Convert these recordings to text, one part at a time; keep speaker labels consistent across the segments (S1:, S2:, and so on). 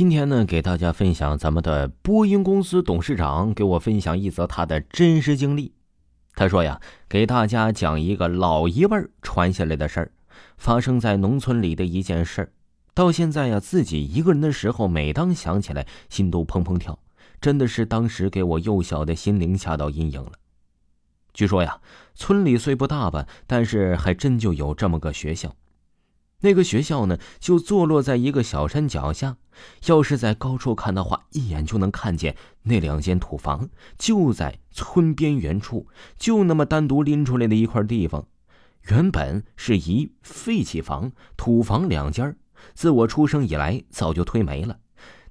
S1: 今天呢，给大家分享咱们的波音公司董事长给我分享一则他的真实经历。他说呀，给大家讲一个老一辈传下来的事儿，发生在农村里的一件事儿。到现在呀，自己一个人的时候，每当想起来，心都砰砰跳，真的是当时给我幼小的心灵下到阴影了。据说呀，村里虽不大吧，但是还真就有这么个学校。那个学校呢，就坐落在一个小山脚下。要是在高处看的话，一眼就能看见那两间土房，就在村边缘处，就那么单独拎出来的一块地方。原本是一废弃房，土房两间自我出生以来早就推没了。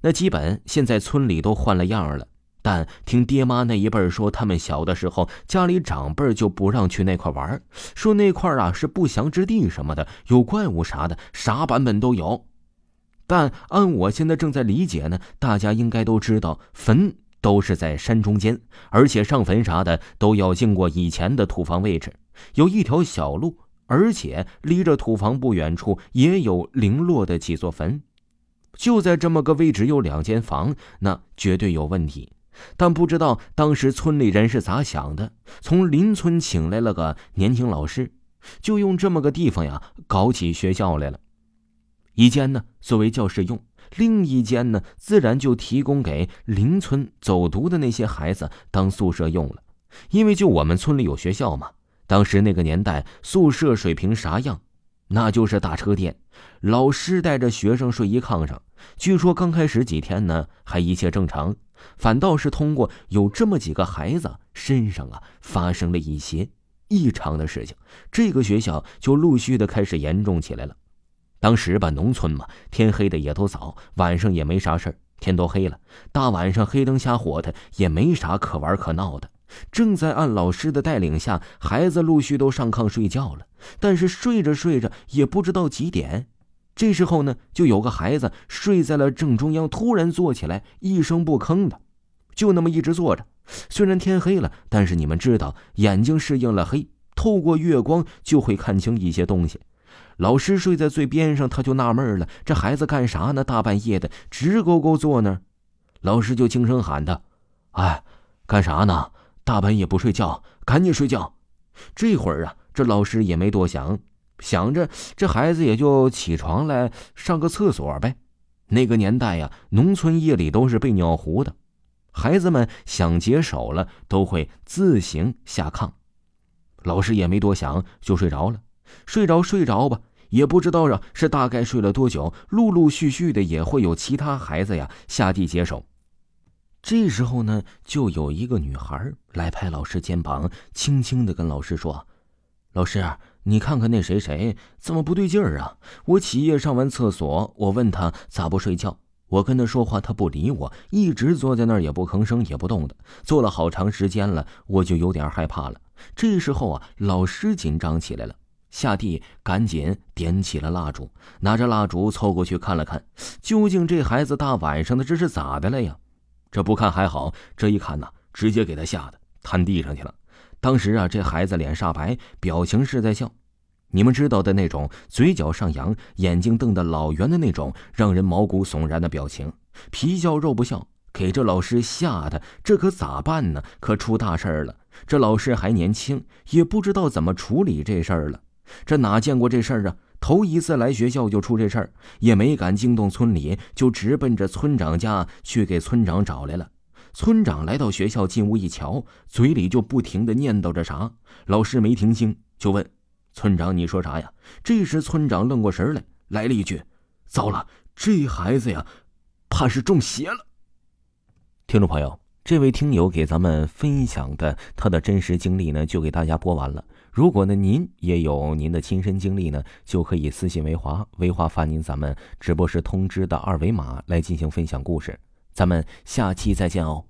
S1: 那基本现在村里都换了样了。但听爹妈那一辈说，他们小的时候家里长辈就不让去那块玩，说那块啊是不祥之地什么的，有怪物啥的，啥版本都有。但按我现在正在理解呢，大家应该都知道，坟都是在山中间，而且上坟啥的都要经过以前的土房位置，有一条小路，而且离着土房不远处也有零落的几座坟，就在这么个位置有两间房，那绝对有问题。但不知道当时村里人是咋想的，从邻村请来了个年轻老师，就用这么个地方呀搞起学校来了。一间呢作为教室用，另一间呢自然就提供给邻村走读的那些孩子当宿舍用了。因为就我们村里有学校嘛，当时那个年代宿舍水平啥样？那就是大车店，老师带着学生睡一炕上。据说刚开始几天呢还一切正常。反倒是通过有这么几个孩子身上啊发生了一些异常的事情，这个学校就陆续的开始严重起来了。当时吧，农村嘛，天黑的也都早，晚上也没啥事天都黑了，大晚上黑灯瞎火的也没啥可玩可闹的。正在按老师的带领下，孩子陆续都上炕睡觉了。但是睡着睡着也不知道几点。这时候呢，就有个孩子睡在了正中央，突然坐起来，一声不吭的，就那么一直坐着。虽然天黑了，但是你们知道，眼睛适应了黑，透过月光就会看清一些东西。老师睡在最边上，他就纳闷了：这孩子干啥呢？大半夜的，直勾勾坐那儿。老师就轻声喊他：“哎，干啥呢？大半夜不睡觉，赶紧睡觉。”这会儿啊，这老师也没多想。想着这孩子也就起床来上个厕所呗。那个年代呀，农村夜里都是被尿壶的，孩子们想解手了都会自行下炕。老师也没多想就睡着了，睡着睡着吧，也不知道啊是大概睡了多久，陆陆续续的也会有其他孩子呀下地解手。这时候呢，就有一个女孩来拍老师肩膀，轻轻的跟老师说：“老师。”你看看那谁谁怎么不对劲儿啊？我起夜上完厕所，我问他咋不睡觉，我跟他说话，他不理我，一直坐在那儿也不吭声也不动的，坐了好长时间了，我就有点害怕了。这时候啊，老师紧张起来了，下地赶紧点起了蜡烛，拿着蜡烛凑过去看了看，究竟这孩子大晚上的这是咋的了呀？这不看还好，这一看呐，直接给他吓得瘫地上去了。当时啊，这孩子脸煞白，表情是在笑，你们知道的那种，嘴角上扬，眼睛瞪得老圆的那种，让人毛骨悚然的表情，皮笑肉不笑，给这老师吓得，这可咋办呢？可出大事儿了！这老师还年轻，也不知道怎么处理这事儿了。这哪见过这事儿啊？头一次来学校就出这事儿，也没敢惊动村里，就直奔着村长家去给村长找来了。村长来到学校，进屋一瞧，嘴里就不停的念叨着啥。老师没听清，就问：“村长，你说啥呀？”这时村长愣过神来，来了一句：“糟了，这孩子呀，怕是中邪了。”听众朋友，这位听友给咱们分享的他的真实经历呢，就给大家播完了。如果呢您也有您的亲身经历呢，就可以私信维华，维华发您咱们直播时通知的二维码来进行分享故事。咱们下期再见哦。